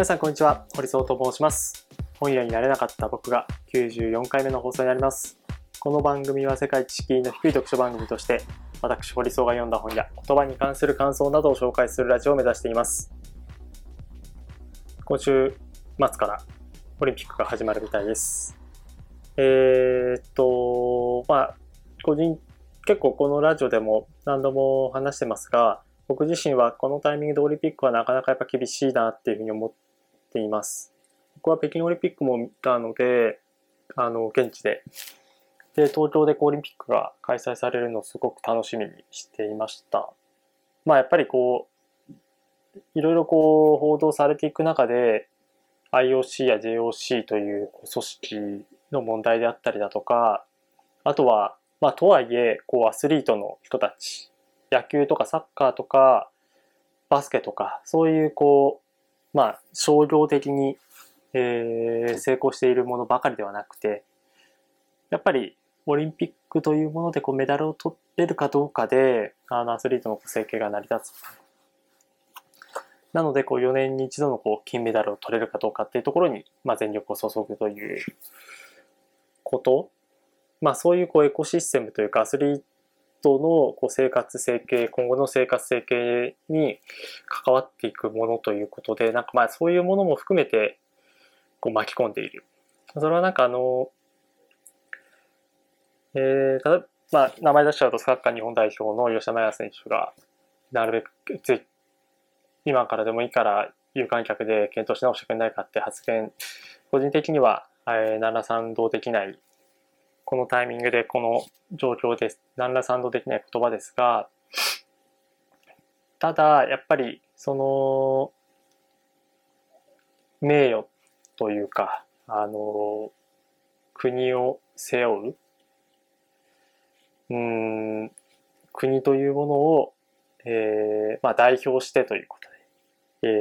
皆さんこんにちは。堀総と申します。本屋になれなかった僕が94回目の放送になります。この番組は世界知識の低い読書番組として私堀総が読んだ本や言葉に関する感想などを紹介するラジオを目指しています。今週末からオリンピックが始まるみたいです。えー、っとまあ個人結構このラジオでも何度も話してますが僕自身はこのタイミングでオリンピックはなかなかやっぱ厳しいなっていうふうに思っています。僕は北京オリンピックも見たので、あの、現地で。で、東京でオリンピックが開催されるのをすごく楽しみにしていました。まあやっぱりこう、いろいろこう報道されていく中で、IOC や JOC という組織の問題であったりだとか、あとは、まあとはいえ、こうアスリートの人たち野球とかサッカーとかバスケとかそういうこうまあ商業的に、えー、成功しているものばかりではなくてやっぱりオリンピックというものでこうメダルを取れるかどうかであのアスリートの生計が成り立つ。なのでこう4年に一度のこう金メダルを取れるかどうかっていうところに、まあ、全力を注ぐということまあそういうこうエコシステムというかアスリートのこう生活生計、今後の生活生計に関わっていくものということで、なんかまあそういうものも含めてこう巻き込んでいる。それはなんかあの、えー、ただ、まあ名前出しちゃうとサッカー日本代表の吉田麻也選手が、なるべくぜ、今からでもいいから有観客で検討し直してくれないかって発言、個人的には、えー、何ら賛同できないこのタイミングでこの状況です。何ら賛同できない言葉ですが、ただ、やっぱり、その、名誉というか、あの、国を背負う、うん、国というものを、えー、まあ代表してということで、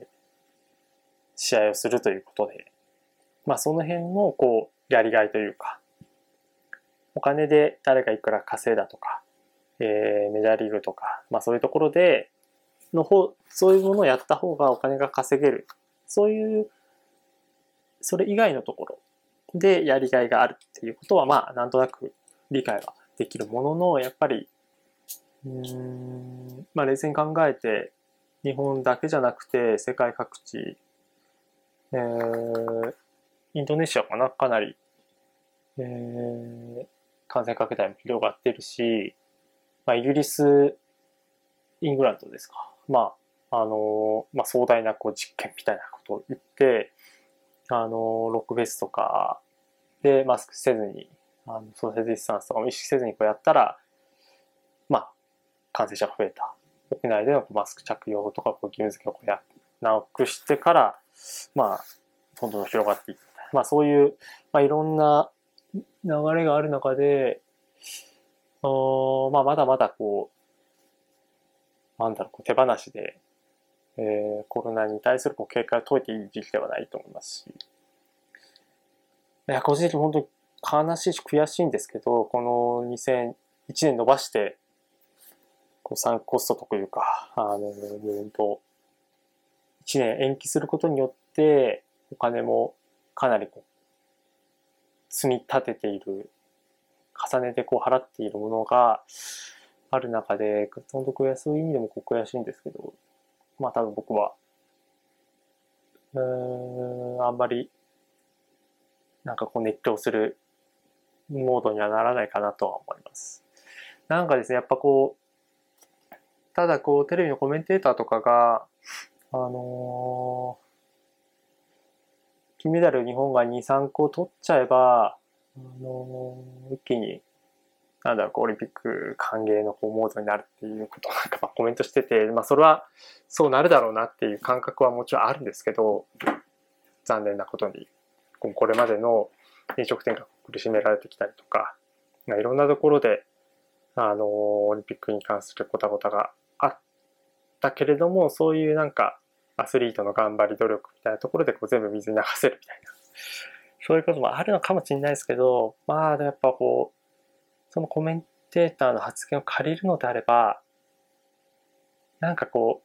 えー、試合をするということで、まあその辺の、こう、やりがいというか、お金で誰がいくら稼いだとか、えー、メジャーリーグとか、まあそういうところで、の方、そういうものをやった方がお金が稼げる。そういう、それ以外のところでやりがいがあるっていうことは、まあなんとなく理解はできるものの、やっぱり、うん、まあ冷静に考えて、日本だけじゃなくて世界各地、えー、インドネシアかなかなり、えー、感染拡大も広がってるし、まあ、イギリス、イングランドですか。まあ、あの、まあ、壮大なこう実験みたいなことを言って、あの、ロックフェスとかでマスクせずに、あのソーシャルディスタンスとかも意識せずにこうやったら、まあ、感染者が増えた。屋内でのマスク着用とかこう義務付けをこうやなくしてから、まあ、どんどん広がっていった。まあそういう、まあいろんな流れがある中で、あまあ、まだまだこう、なんだろう、手放しで、えー、コロナに対するこう警戒を解いていい時期ではないと思いますし、いや、個人的に本当に悲しいし悔しいんですけど、この2001年伸ばして、こうサンコストというか、あの、うんと、1年延期することによって、お金もかなりこう積み立てている、重ねてこう払っているものがある中で、本当悔しい意味でもこう悔しいんですけど、まあ多分僕は、うーん、あんまり、なんかこう熱狂するモードにはならないかなとは思います。なんかですね、やっぱこう、ただこうテレビのコメンテーターとかが、あのー金メダル日本が2、3個取っちゃえば、あのー、一気に、なんだろう、オリンピック歓迎のこうモードになるっていうことをなんかまあコメントしてて、まあそれはそうなるだろうなっていう感覚はもちろんあるんですけど、残念なことに、これまでの飲食店が苦しめられてきたりとか、まあ、いろんなところで、あのー、オリンピックに関するごたごたがあったけれども、そういうなんか、アスリートの頑張り努力みたいなところでこう全部水に流せるみたいな。そういうこともあるのかもしれないですけど、まあでもやっぱこう、そのコメンテーターの発言を借りるのであれば、なんかこ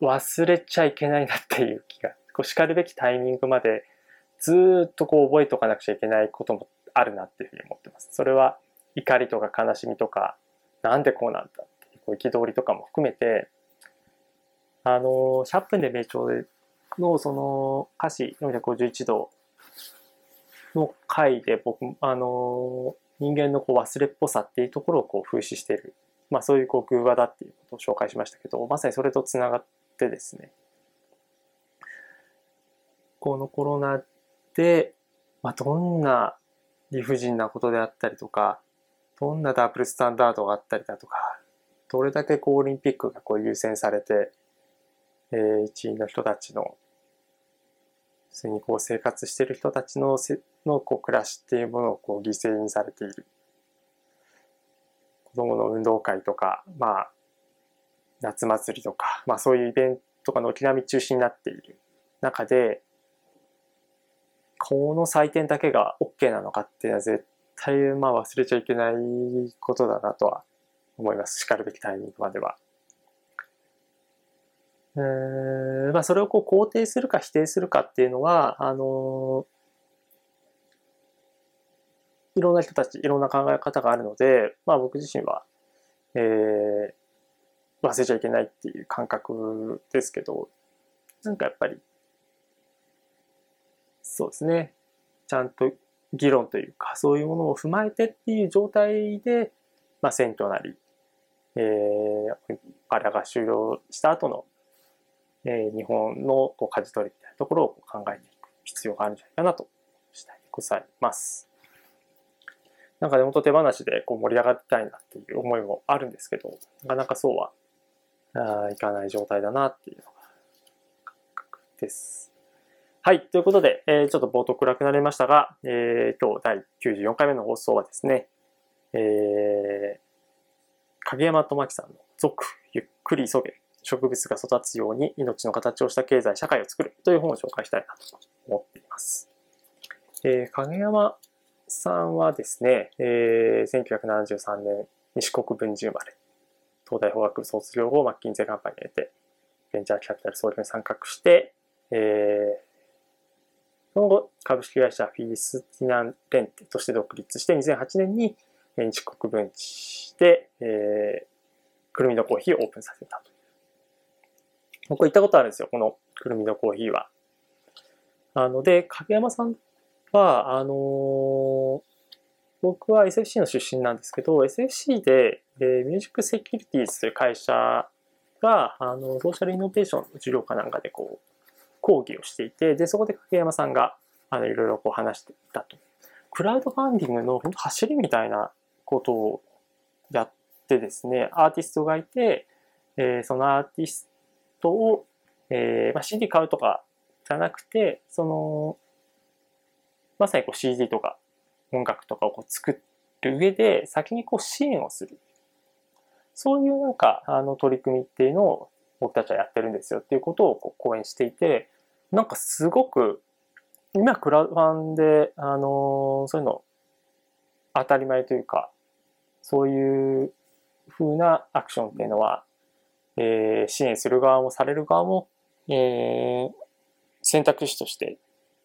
う、忘れちゃいけないなっていう気が、こう叱るべきタイミングまでずっとこう覚えておかなくちゃいけないこともあるなっていうふうに思ってます。それは怒りとか悲しみとか、なんでこうなんだっていう憤りとかも含めて、あの、100分で名調のその歌詞451度の回で僕、あの、人間のこう忘れっぽさっていうところをこう風刺している。まあそういうこう偶話だっていうことを紹介しましたけど、まさにそれとつながってですね、このコロナで、まあどんな理不尽なことであったりとか、どんなダブルスタンダードがあったりだとか、どれだけこうオリンピックがこう優先されて、えー、一員の人たちの、普通にこう生活してる人たちのせのこう暮らしっていうものをこう犠牲にされている。子供の運動会とか、まあ、夏祭りとか、まあそういうイベントが軒並み中止になっている中で、この祭典だけが OK なのかっていうのは絶対まあ忘れちゃいけないことだなとは思います。叱るべきタイミングまでは。えー、まあそれをこう肯定するか否定するかっていうのは、あのいろんな人たち、いろんな考え方があるので、まあ僕自身は、えー、忘れちゃいけないっていう感覚ですけど、なんかやっぱり、そうですね、ちゃんと議論というか、そういうものを踏まえてっていう状態で、まあ、選挙なり、えー、あれが終了した後の、えー、日本のこう舵取りみたいなところを考えていく必要があるんじゃないかなとしたいございます。なんかね、ほんと手放しでこう盛り上がりたいなっていう思いもあるんですけど、なかなかそうはあいかない状態だなっていうのが感覚です。はい。ということで、えー、ちょっと冒頭暗くなりましたが、えー、今日第94回目の放送はですね、えー、影山智明さんの続、ゆっくり急げ、植物が育つように命の形をした経済、社会を作るという本を紹介したいなと思っています。えー、影山さんはですね、えー、1973年西国分寺生まれ、東大法学部卒業後、マッキンゼーカンパニーにて、ベンチャーキャピタル創業に参画して、えー、その後、株式会社フィースティナンレンテとして独立して、2008年に日国分地で、えー、くるみのコーヒーをオープンさせたと。僕行ったことあるんですよ、このくるみのコーヒーは。あので、影山さんは、あのー、僕は SFC の出身なんですけど、SFC で、えー、ミュージックセキュリティーズという会社が、あの、ソーシャルイノベーションの授業かなんかでこう、講義をしていて、で、そこで影山さんが、あの、いろいろこう話していたと。クラウドファンディングの本当走りみたいなことをやってですね、アーティストがいて、えー、そのアーティストを、えー、まあ、CD 買うとかじゃなくて、その、まさにこう CD とか音楽とかをこう作る上で先にこう支援をする。そういうなんか、あの取り組みっていうのを僕たちはやってるんですよっていうことをこう講演していて、なんかすごく、今クラファンで、あのそういうの当たり前というか、そういう風なアクションっていうのは、えー、支援する側もされる側も、えー、選択肢として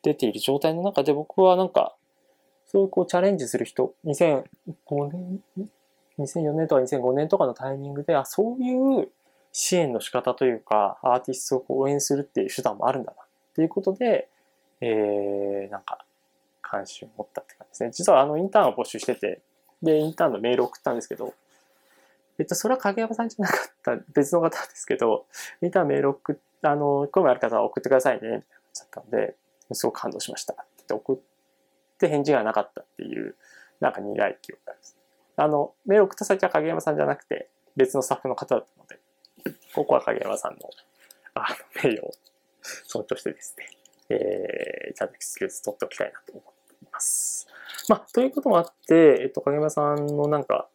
出ている状態の中で僕はなんか、そういうこうチャレンジする人、2005年、2004年とか2005年とかのタイミングで、あ、そういう支援の仕方というか、アーティストを応援するっていう手段もあるんだなっていうことで、えー、なんか、関心を持ったって感じですね。実はあのインターンを募集してて、で、インターンのメールを送ったんですけど、えっと、それは影山さんじゃなかった別の方ですけど、インターンメール送っあの、興味ある方は送ってくださいね、みたいな感じだったんで、すごく感動しましたって送って返事がなかったっていう、なんか苦い記憶があります。あの、メール送った先は影山さんじゃなくて、別のスタッフの方だったので、ここは影山さんの、あの、名誉を尊重してですね、えー、ちゃんとエクスキューズ取っておきたいなと思っています。まあ、ということもあって、えっと、影山さんのなんか、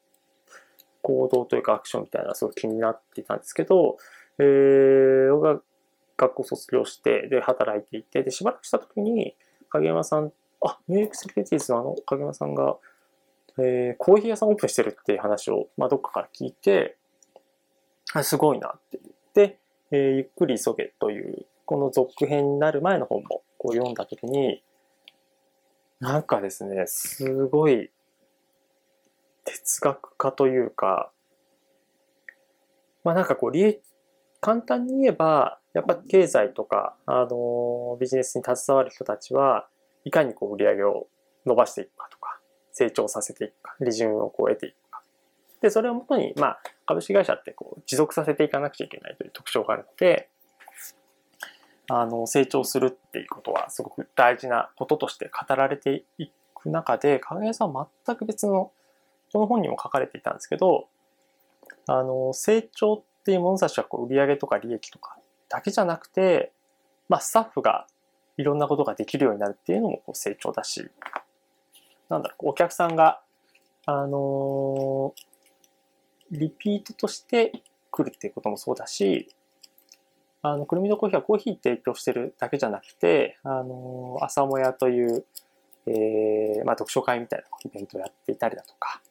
行動というかアクションみたいなすごく気になってたんですけど、えー、僕が学校卒業して、で、働いていて、で、しばらくした時に、影山さん、あ、ニューヨークセキュリティーズのあの影山さんが、えー、コーヒー屋さんオープンしてるっていう話を、まあ、どっかから聞いて、あすごいなって言って、えー、ゆっくり急げというこの続編になる前の本もこう読んだときに、なんかですね、すごい哲学家というか、まあなんかこう利益、簡単に言えば、やっぱ経済とか、あの、ビジネスに携わる人たちは、いかにこう売り上げを伸ばしていくかとか、成長させていくか、利潤をこう得ていくか。で、それをもとに、まあ、株式会社ってこう持続させていかなくちゃいけないという特徴があるので、あの、成長するっていうことはすごく大事なこととして語られていく中で、影さんは全く別の、この本にも書かれていたんですけど、あの、成長っていう物差しはこう売上とか利益とかだけじゃなくて、まあ、スタッフがいろんなことができるようになるっていうのもこう成長だし、なんだろう、お客さんが、あのー、リピートとして来るっていうこともそうだし、あの、くるみのコーヒーはコーヒー提供してるだけじゃなくて、あのー、朝もやという、えー、まあ、読書会みたいなイベントをやっていたりだとか、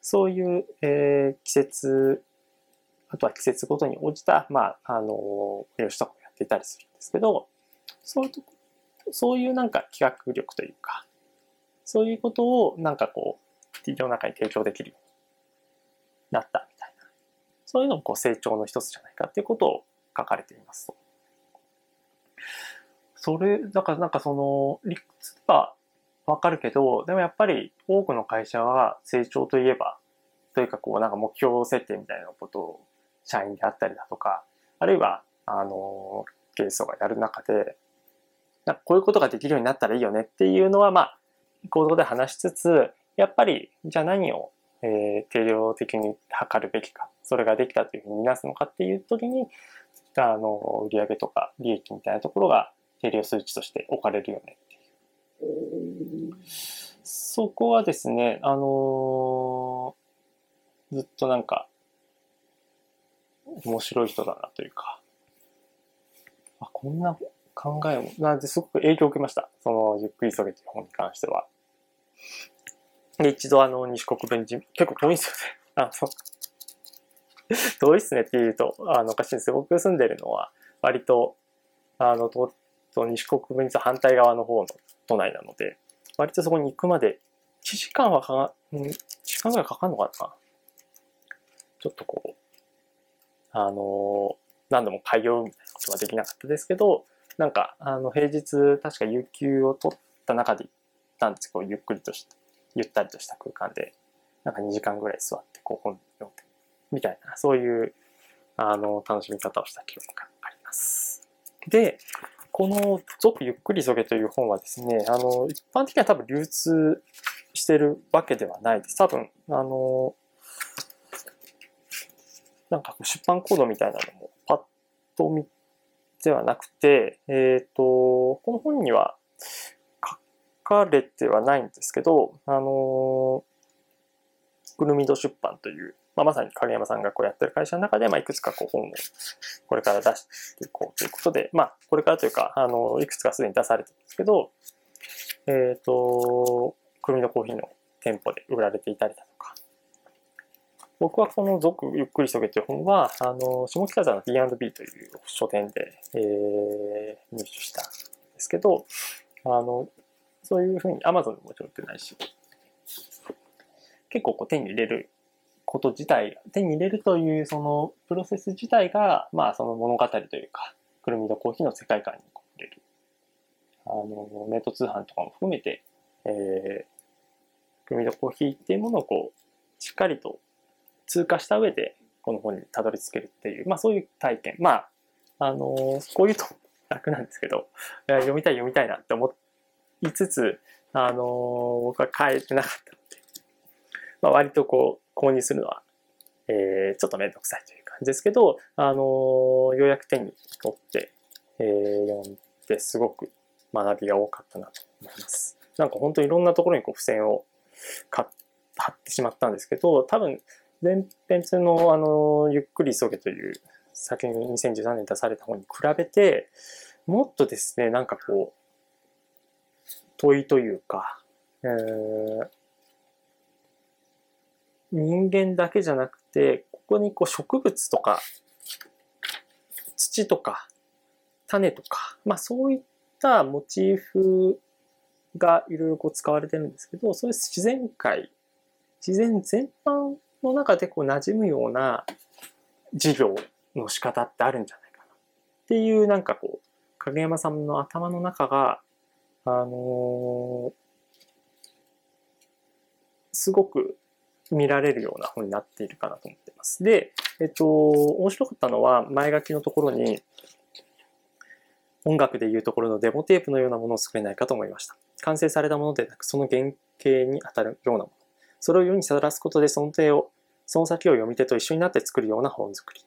そういう、えー、季節、あとは季節ごとに応じた、まあ、あの、催しとかもやっていたりするんですけど、そういうとこ、そういうなんか企画力というか、そういうことをなんかこう、世の中に提供できるようになったみたいな。そういうのもこう成長の一つじゃないかっていうことを書かれていますと。それ、だからなんかその、理屈はわかるけど、でもやっぱり多くの会社は成長といえば、というかこうなんか目標設定みたいなことを社員であったりだとか、あるいは、あの、経営層がやる中で、なんかこういうことができるようになったらいいよねっていうのは、まあ、行動で話しつつ、やっぱり、じゃあ何を、えー、定量的に測るべきか、それができたというふうに見なすのかっていう時に、あの、売上とか利益みたいなところが定量数値として置かれるよね。そこはですね、あのー、ずっとなんか、面白い人だなというか、あ、こんな考えも、なんですごく影響を受けました。その、ゆっくり急げという本に関しては。で、一度あの、西国分寺、結構遠いんですよね。あの、遠いっすねって言うと、あの、おかしいんですよ。僕住んでるのは、割と、あの、と、と西国分寺反対側の方の都内なので、割とそこに行くまで、1時間はかか、1時間ぐらいかかるのかなちょっとこう、あの、何度も通うみたいなことはできなかったですけど、なんか、あの、平日、確か有給を取った中で行ったんですけど、ゆっくりとした、ゆったりとした空間で、なんか2時間ぐらい座って、こう本読んで、みたいな、そういう、あの、楽しみ方をした記憶があります。で、この、続ゆっくりそげという本はですね、あの、一般的には多分流通してるわけではないです。多分、あの、なんか出版コードみたいなのもパッと見てはなくて、えっ、ー、と、この本には書かれてはないんですけど、あの、グルミド出版という、まあ、まさに影山さんがこうやってる会社の中で、まあ、いくつかこう本をこれから出していこうということで、まあ、これからというか、あの、いくつかすでに出されてるんですけど、えっ、ー、と、グルミドコーヒーの店舗で売られていたりだとか、僕はこの続ゆっくり急げという本は、あの、下北沢の D&B という書店で、えー、入手したんですけど、あの、そういうふうに Amazon でもちろん売ってないし、結構こう手に入れること自体、手に入れるというそのプロセス自体が、まあその物語というか、くるみとコーヒーの世界観に触れる。あの、ネット通販とかも含めて、えー、くるみとコーヒーっていうものをこう、しっかりと通過した上で、この本にたどり着けるっていう、まあそういう体験。まあ、あの、こういうと楽なんですけど、読みたい読みたいなって思いつつ、あの、僕は変えてなかったので、まあ、割とこう、購入するのは、えー、ちょっとめんどくさいという感じですけど、あの、ようやく手に取って、えー、読んですごく学びが多かったなと思います。なんか本当にいろんなところにこう付箋を貼ってしまったんですけど、多分前編通のあの、ゆっくり急げという先に2013年出された本に比べて、もっとですね、なんかこう、問いというか、えー、人間だけじゃなくて、ここにこう植物とか、土とか、種とか、まあそういったモチーフがいろいろこう使われてるんですけど、そういう自然界、自然全般の中でこう馴染むような授業の仕方ってあるんじゃないかなっていうなんかこう、影山さんの頭の中が、あのー、すごく見られるような本になっているかなと思ってます。で、えっと、面白かったのは前書きのところに、音楽でいうところのデモテープのようなものを作れないかと思いました。完成されたものでなく、その原型に当たるようなもの。それを世にさらすことで、その手を、その先を読み手と一緒になって作るような本作り。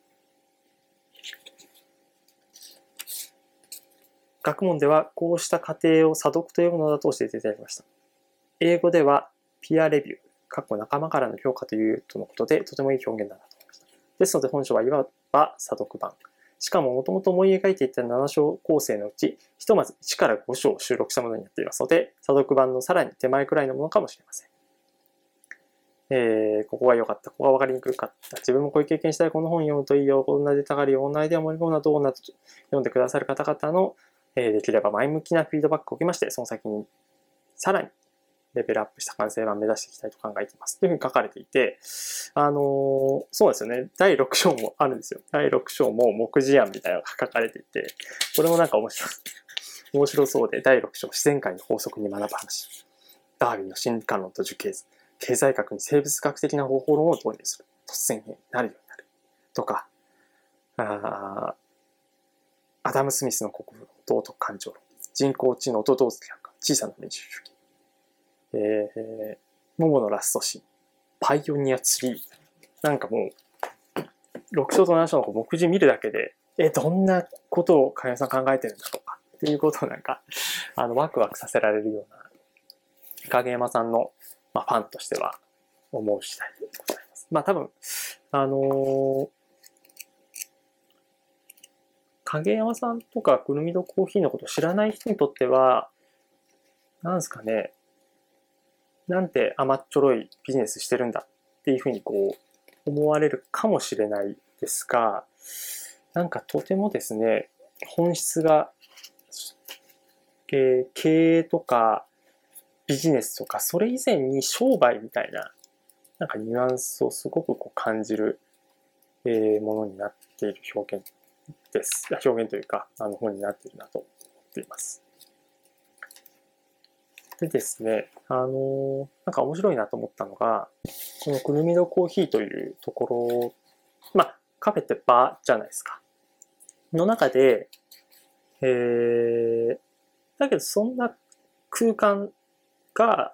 学問ではこうした過程を査読というものだと教えていただきました。英語ではピアレビュー、過去仲間からの評価というとのことでとてもいい表現だなと思いました。ですので本書はいわば査読版。しかももともと思い描いていた7章構成のうち、ひとまず1から5章を収録したものになっていますので、査読版のさらに手前くらいのものかもしれません。えー、ここが良かった、ここが分かりにくかった、自分もこういう経験したい、この本読むといいよ、こんな出たがり、こんなアイデア盛り込むな、どうなと読んでくださる方々の、えー、できれば前向きなフィードバックを受けまして、その先にさらにレベルアップした完成版目指していきたいと考えています。というふうに書かれていて、あの、そうですよね。第6章もあるんですよ。第6章も目次案みたいなのが書かれていて、これもなんか面白い。面白そうで、第6章、自然界の法則に学ぶ話。ダーウィンの心理観論と樹形図。経済学に生物学的な方法論を導入する。突然変になるようになる。とか、あアダム・スミスの国分、道徳感情論。人工知能と同時か小さな民主主義。えー、桃のラストシーン、パイオニアツリ。なんかもう、6章と7章の目次見るだけで、え、どんなことをかやさん考えてるんだろうかっていうことをなんか、あの、ワクワクさせられるような、影山さんの、まあ、ファンとしては思う次第でございます。まあ多分、あのー、影山さんとかくるみどコーヒーのことを知らない人にとっては、なんですかね、なんて甘っちょろいビジネスしてるんだっていうふうにこう思われるかもしれないですが、なんかとてもですね、本質が、えー、経営とかビジネスとか、それ以前に商売みたいな、なんかニュアンスをすごくこう感じる、えー、ものになっている表現です。表現というか、あの本になっているなと思っています。でですね、あの、なんか面白いなと思ったのが、このくるみのコーヒーというところ、まあ、カフェってバーじゃないですか。の中で、えー、だけどそんな空間が、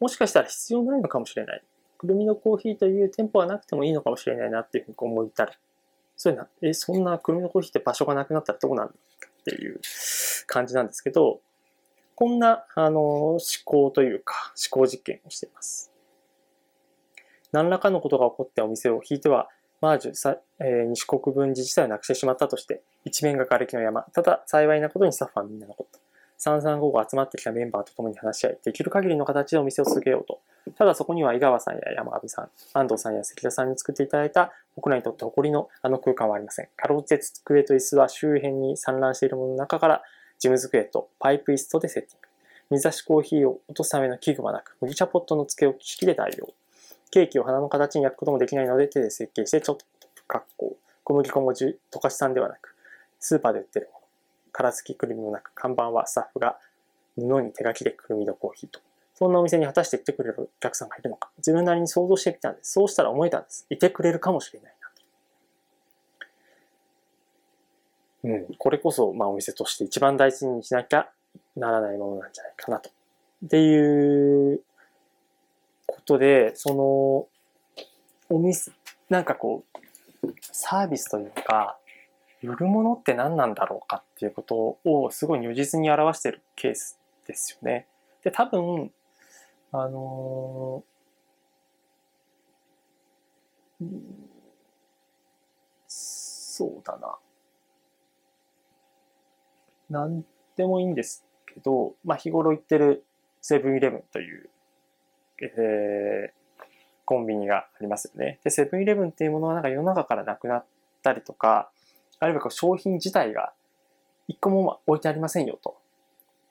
もしかしたら必要ないのかもしれない。くるみのコーヒーという店舗はなくてもいいのかもしれないなっていうふうに思いたら、そういうな、え、そんなくるみのコーヒーって場所がなくなったらどうなんだっていう感じなんですけど、こんな、あの、思考というか、思考実験をしています。何らかのことが起こってお店を引いては、マージュ、えー、西国分寺自体をなくしてしまったとして、一面が瓦礫の山。ただ、幸いなことにスタッフはみんな残った。3355集まってきたメンバーと共に話し合い、できる限りの形でお店を続けようと。ただそこには井川さんや山上さん、安藤さんや関田さんに作っていただいた国内にとって誇りのあの空間はありません。かろうじて机と椅子は周辺に散乱しているものの中から事務机とパイプイストでセッティング。水出しコーヒーを落とすための器具はなく、麦茶ポットの付け置き式で代用。ケーキを花の形に焼くこともできないので手で設計してちょっと格好。小麦粉も溶かし産ではなく、スーパーで売ってるもの。殻付きくるみもなく、看板はスタッフが布に手書きでくるみのコーヒーと。そんなお店に果たして行ってくれるお客さんがいるのか。自分なりに想像してみたんです。そうしたら思えたんです。いてくれるかもしれないなうん、これこそ、まあ、お店として一番大事にしなきゃならないものなんじゃないかなと。っていうことで、その、お店、なんかこう、サービスというか、売るものって何なんだろうかっていうことをすごい如実に表してるケースですよね。で、多分、あのー、そうだな。なんでもいいんですけど、まあ、日頃行ってるセブンイレブンという、えー、コンビニがありますよね。で、セブンイレブンっていうものはなんか世の中からなくなったりとか、あるいはこう商品自体が、一個も置いてありませんよと。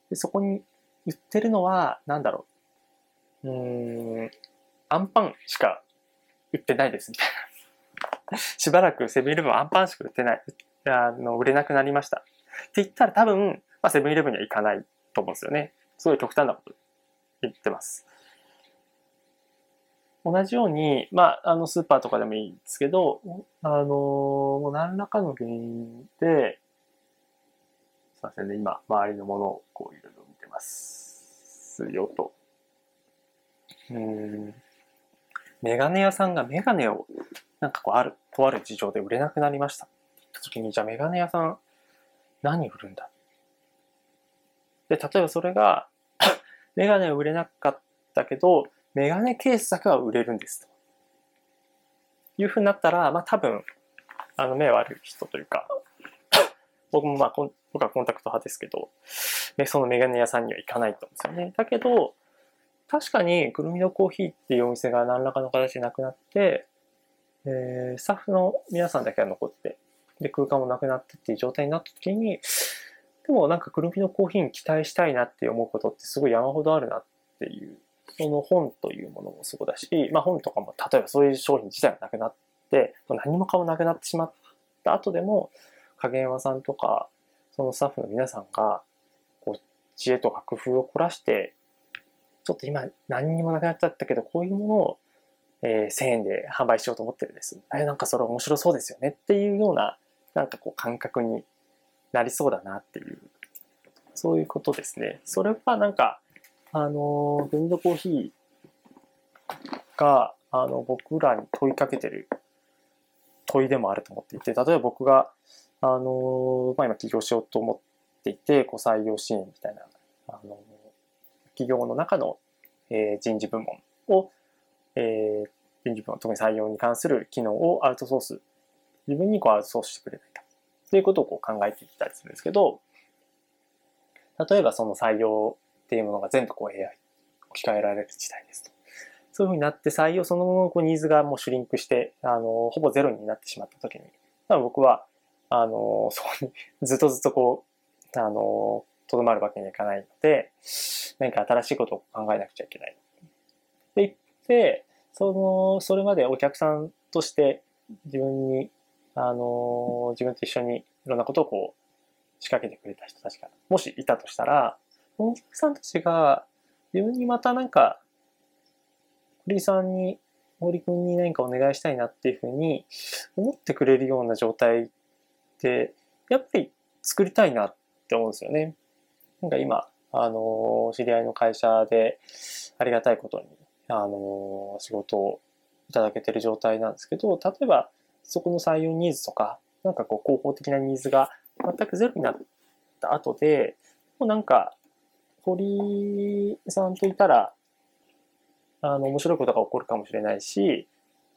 でそこに売ってるのは、なんだろう。うん、アンパンしか売ってないですみたいな。しばらくセブンイレブンはアンパンしか売ってない。あの、売れなくなりました。って言ったら多分、まあ、セブンイレブンには行かないと思うんですよね。すごい極端なこと言ってます。同じように、まあ、あの、スーパーとかでもいいんですけど、あの、もう何らかの原因で、すいませんね、今、周りのものをこういろいろ見てますよと。うん。メガネ屋さんがメガネを、なんかこう、ある、とある事情で売れなくなりました。ってった時に、じゃあメガネ屋さん、何売るんだ？で、例えばそれが メガネは売れなかったけど、メガネケースだけは売れるんですと。いうふうになったら、まあ多分、あの目悪い人というか、僕もまあ、僕はコンタクト派ですけど、そのメガネ屋さんには行かないと思うんですよね。だけど、確かに、くるみのコーヒーっていうお店が何らかの形でなくなって、えー、スタッフの皆さんだけが残って、で、空間もなくなってっていう状態になった時に、でもなんかくるみのコーヒーに期待したいなって思うことってすごい山ほどあるなっていうその本というものもそうだし、まあ本とかも例えばそういう商品自体がなくなって、何も顔なくなってしまった後でも、影山さんとか、そのスタッフの皆さんが、こう、知恵とか工夫を凝らして、ちょっと今何にもなくなっちゃったけど、こういうものを、えー、1000円で販売しようと思ってるんです。え、なんかそれ面白そうですよねっていうような、なんかこう感覚になりそうだなっていう、そういうことですね。それはなんか、あの、ブンドコーヒーが、あの、僕らに問いかけてる問いでもあると思っていて、例えば僕が、あの、まあ、今起業しようと思っていて、こう採用支援みたいな、あの、企業の中の、えー、人事部門を、えー、人事部門、特に採用に関する機能をアウトソース、自分にこうアウトソースしてくれないか。ということをこう考えていったりするんですけど、例えばその採用っていうものが全部こう AI 置き換えられる時代ですと。そういうふうになって採用そのもののこうニーズがもうシュリンクして、あの、ほぼゼロになってしまった時に、多分僕は、あの、そこに ずっとずっとこう、あの、とどまるわけにはいかないので、何か新しいことを考えなくちゃいけない。で、言って、その、それまでお客さんとして自分に、あの、自分と一緒にいろんなことをこう、仕掛けてくれた人たちが、もしいたとしたら、お客さんたちが自分にまたなんか、堀さんに、堀君に何かお願いしたいなっていうふうに思ってくれるような状態って、やっぱり作りたいなって思うんですよね。なんか今、あの、知り合いの会社でありがたいことに、あの、仕事をいただけてる状態なんですけど、例えばそこの採用ニーズとか、なんかこう広報的なニーズが全くゼロになった後で、もうなんか堀さんといたら、あの、面白いことが起こるかもしれないし、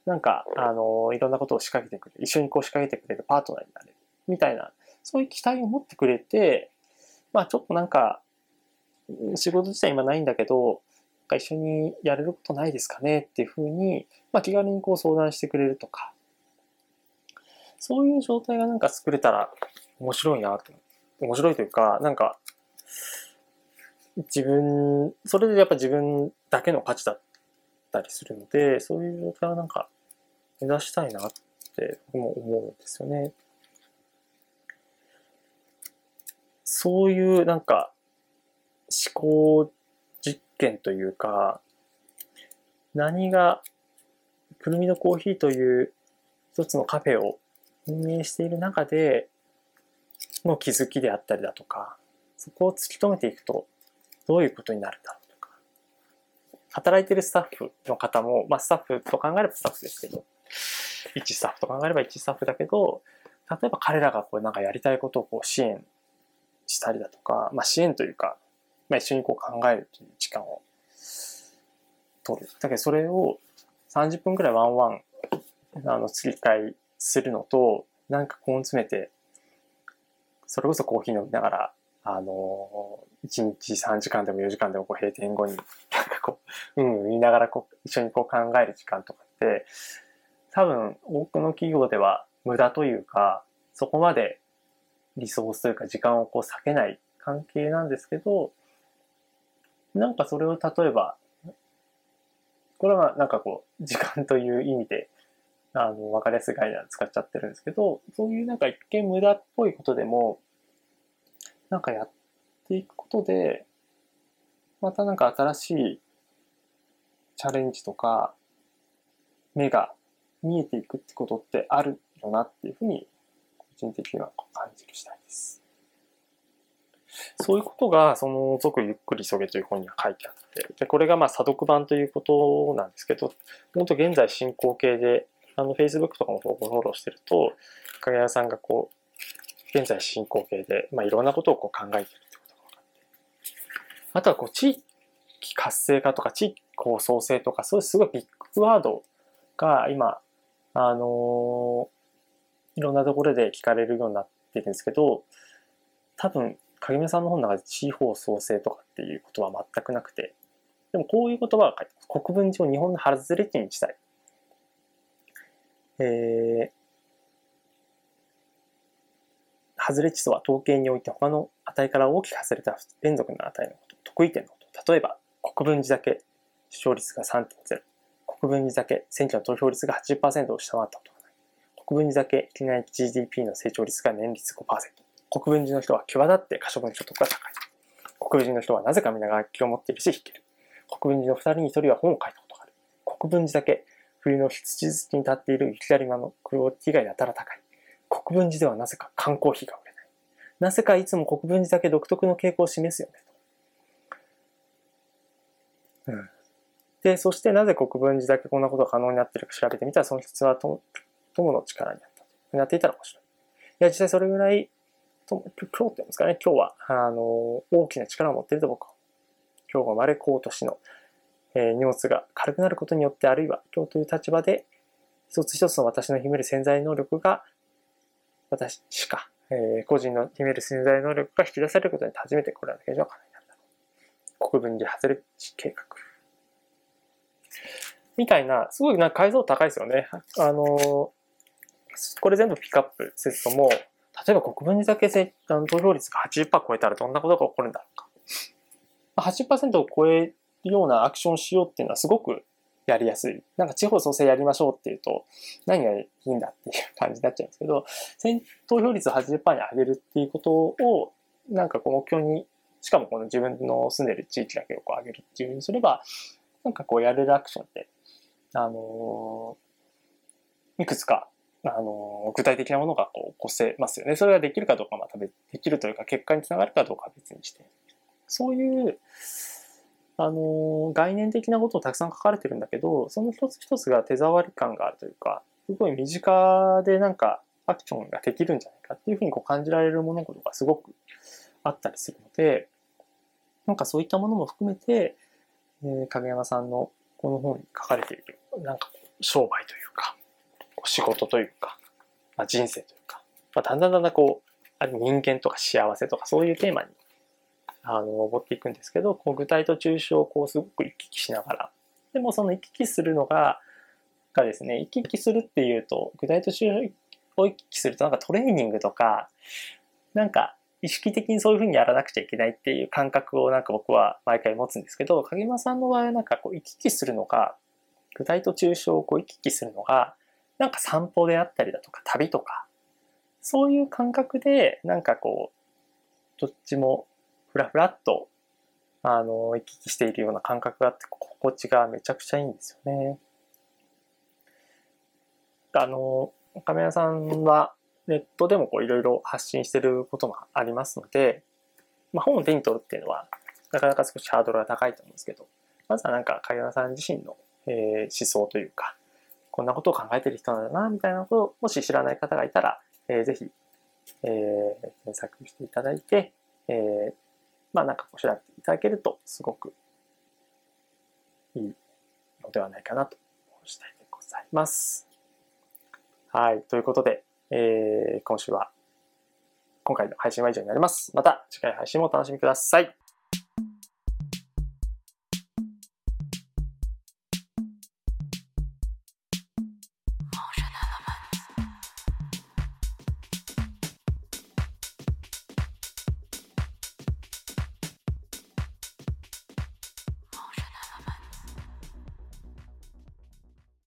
なんか、あの、いろんなことを仕掛けてくれる、一緒にこう仕掛けてくれるパートナーになれる、みたいな、そういう期待を持ってくれて、まあちょっとなんか、仕事自体今ないんだけど、なんか一緒にやれることないですかねっていうふうに、まあ気軽にこう相談してくれるとか、そういう状態がなんか作れたら面白いなと。面白いというか、なんか、自分、それでやっぱ自分だけの価値だったりするので、そういう状態はなんか目指したいなって僕も思うんですよね。そういうなんか思考実験というか、何が、くるみのコーヒーという一つのカフェを運営している中での気づきであったりだとか、そこを突き止めていくとどういうことになるんだろうとか。働いているスタッフの方も、まあスタッフと考えればスタッフですけど、一スタッフと考えれば一スタッフだけど、例えば彼らがこうなんかやりたいことをこう支援したりだとか、まあ支援というか、まあ一緒にこう考えるという時間を取る。だけどそれを30分くらいワンワン、あの、釣り会するのと、なんか根詰めて、それこそコーヒー飲みながら、あの、1日3時間でも4時間でもこう閉店後に、なんかこう、うん、言いながらこう一緒にこう考える時間とかって、多分多くの企業では無駄というか、そこまでリソースというか時間をこう避けない関係なんですけど、なんかそれを例えば、これはなんかこう、時間という意味で、あの、わかりやすい概念を使っちゃってるんですけど、そういうなんか一見無駄っぽいことでも、なんかやっていくことで、またなんか新しいチャレンジとか、目が見えていくってことってあるよなっていうふうに、個人的には感じる次第です。そういうことが、その、続ゆっくり急げという本には書いてあって、で、これがまあ、査読版ということなんですけど、本当現在進行形で、あの、Facebook とかもフォローしてると、影谷さんがこう、現在進行形で、まあ、いろんなことをこう考えてるってことが分かって。あとは、こう、地域活性化とか、地域構創性とか、そういうすごいビッグワードが今、あのー、いろんなところで聞かれるようになってるんですけど、多分、影宮さんの本の中で地方創生とかっていう言葉は全くなくて、でもこういう言葉が書いてます。国分寺を日本の外れ地にしたい。えー、外れ地とは統計において他の値から大きく外れた連続の値のこと、得意点のこと。例えば、国分寺だけ視聴率が3.0。国分寺だけ選挙の投票率が80%を下回ったことがない。国分寺だけ機内 GDP の成長率が年率5%。国分寺の人は際立って可処分所得が高い。国分寺の人はなぜか皆が楽器を持っているし弾ける。国分寺の二人に一人は本を書いたことがある。国分寺だけ冬の羊に立っている雪だるまのクオリティがやたら高い。国分寺ではなぜか缶コーヒーが売れない。なぜかいつも国分寺だけ独特の傾向を示すよね。うん。で、そしてなぜ国分寺だけこんなことが可能になっているか調べてみたら、その一つは友の力になった。なっていたら面白い。いや、実際それぐらい今日って言うんですかね、今日は、あの、大きな力を持っていると僕は。今日が生まれこうとしの、えー、荷物が軽くなることによって、あるいは今日という立場で、一つ一つの私の秘める潜在能力が、私しか、えー、個人の秘める潜在能力が引き出されることに初めてこれらの現状が可能になるだろう。国分寺外れ計画。みたいな、すごいなんか解像度高いですよね。あのこれ全部ピックアップするとも、例えば国分寺だけあの投票率が80%超えたらどんなことが起こるんだろうか。80%を超えようなアクションしようっていうのはすごくやりやすい。なんか地方創生やりましょうっていうと、何がいいんだっていう感じになっちゃうんですけど、投票率80%に上げるっていうことを、なんかこう目標に、しかもこの自分の住んでる地域だけをこう上げるっていうふうにすれば、なんかこうやれるアクションって、あのー、いくつかあの、具体的なものがこう起こせますよね。それができるかどうかまたできるというか、結果につながるかどうかは別にして。そういう、あの、概念的なことをたくさん書かれてるんだけど、その一つ一つが手触り感があるというか、すごい身近でなんかアクションができるんじゃないかっていうふうにこう感じられる物事がすごくあったりするので、なんかそういったものも含めて、えー、影山さんのこの本に書かれている、なんか商売というか、仕事というか、まあ、人生というか、まあ、だんだんだんだんこう、あ人間とか幸せとかそういうテーマに、あの、登っていくんですけど、こう具体と抽象をこうすごく行き来しながら、でもその行き来するのが、がですね、行き来するっていうと、具体と抽象を行き来するとなんかトレーニングとか、なんか意識的にそういうふうにやらなくちゃいけないっていう感覚をなんか僕は毎回持つんですけど、影山さんの場合はなんかこう行き来するのが、具体と抽象をこう行き来するのが、なんか散歩であったりだとか旅とか、そういう感覚で、なんかこう、どっちもふらふらっと、あの、行き来しているような感覚があって、心地がめちゃくちゃいいんですよね。あの、カメラさんはネットでもこういろいろ発信してることもありますので、まあ、本を手に取るっていうのは、なかなか少しハードルが高いと思うんですけど、まずはなんか、影山さん自身の、えー、思想というか、こんなことを考えてる人なんだな、みたいなことを、もし知らない方がいたら、えー、ぜひ、えー、検索していただいて、えー、まあなんかこう調べていただけると、すごくいいのではないかなと次第でございます。はい。ということで、えー、今週は、今回の配信は以上になります。また次回配信もお楽しみください。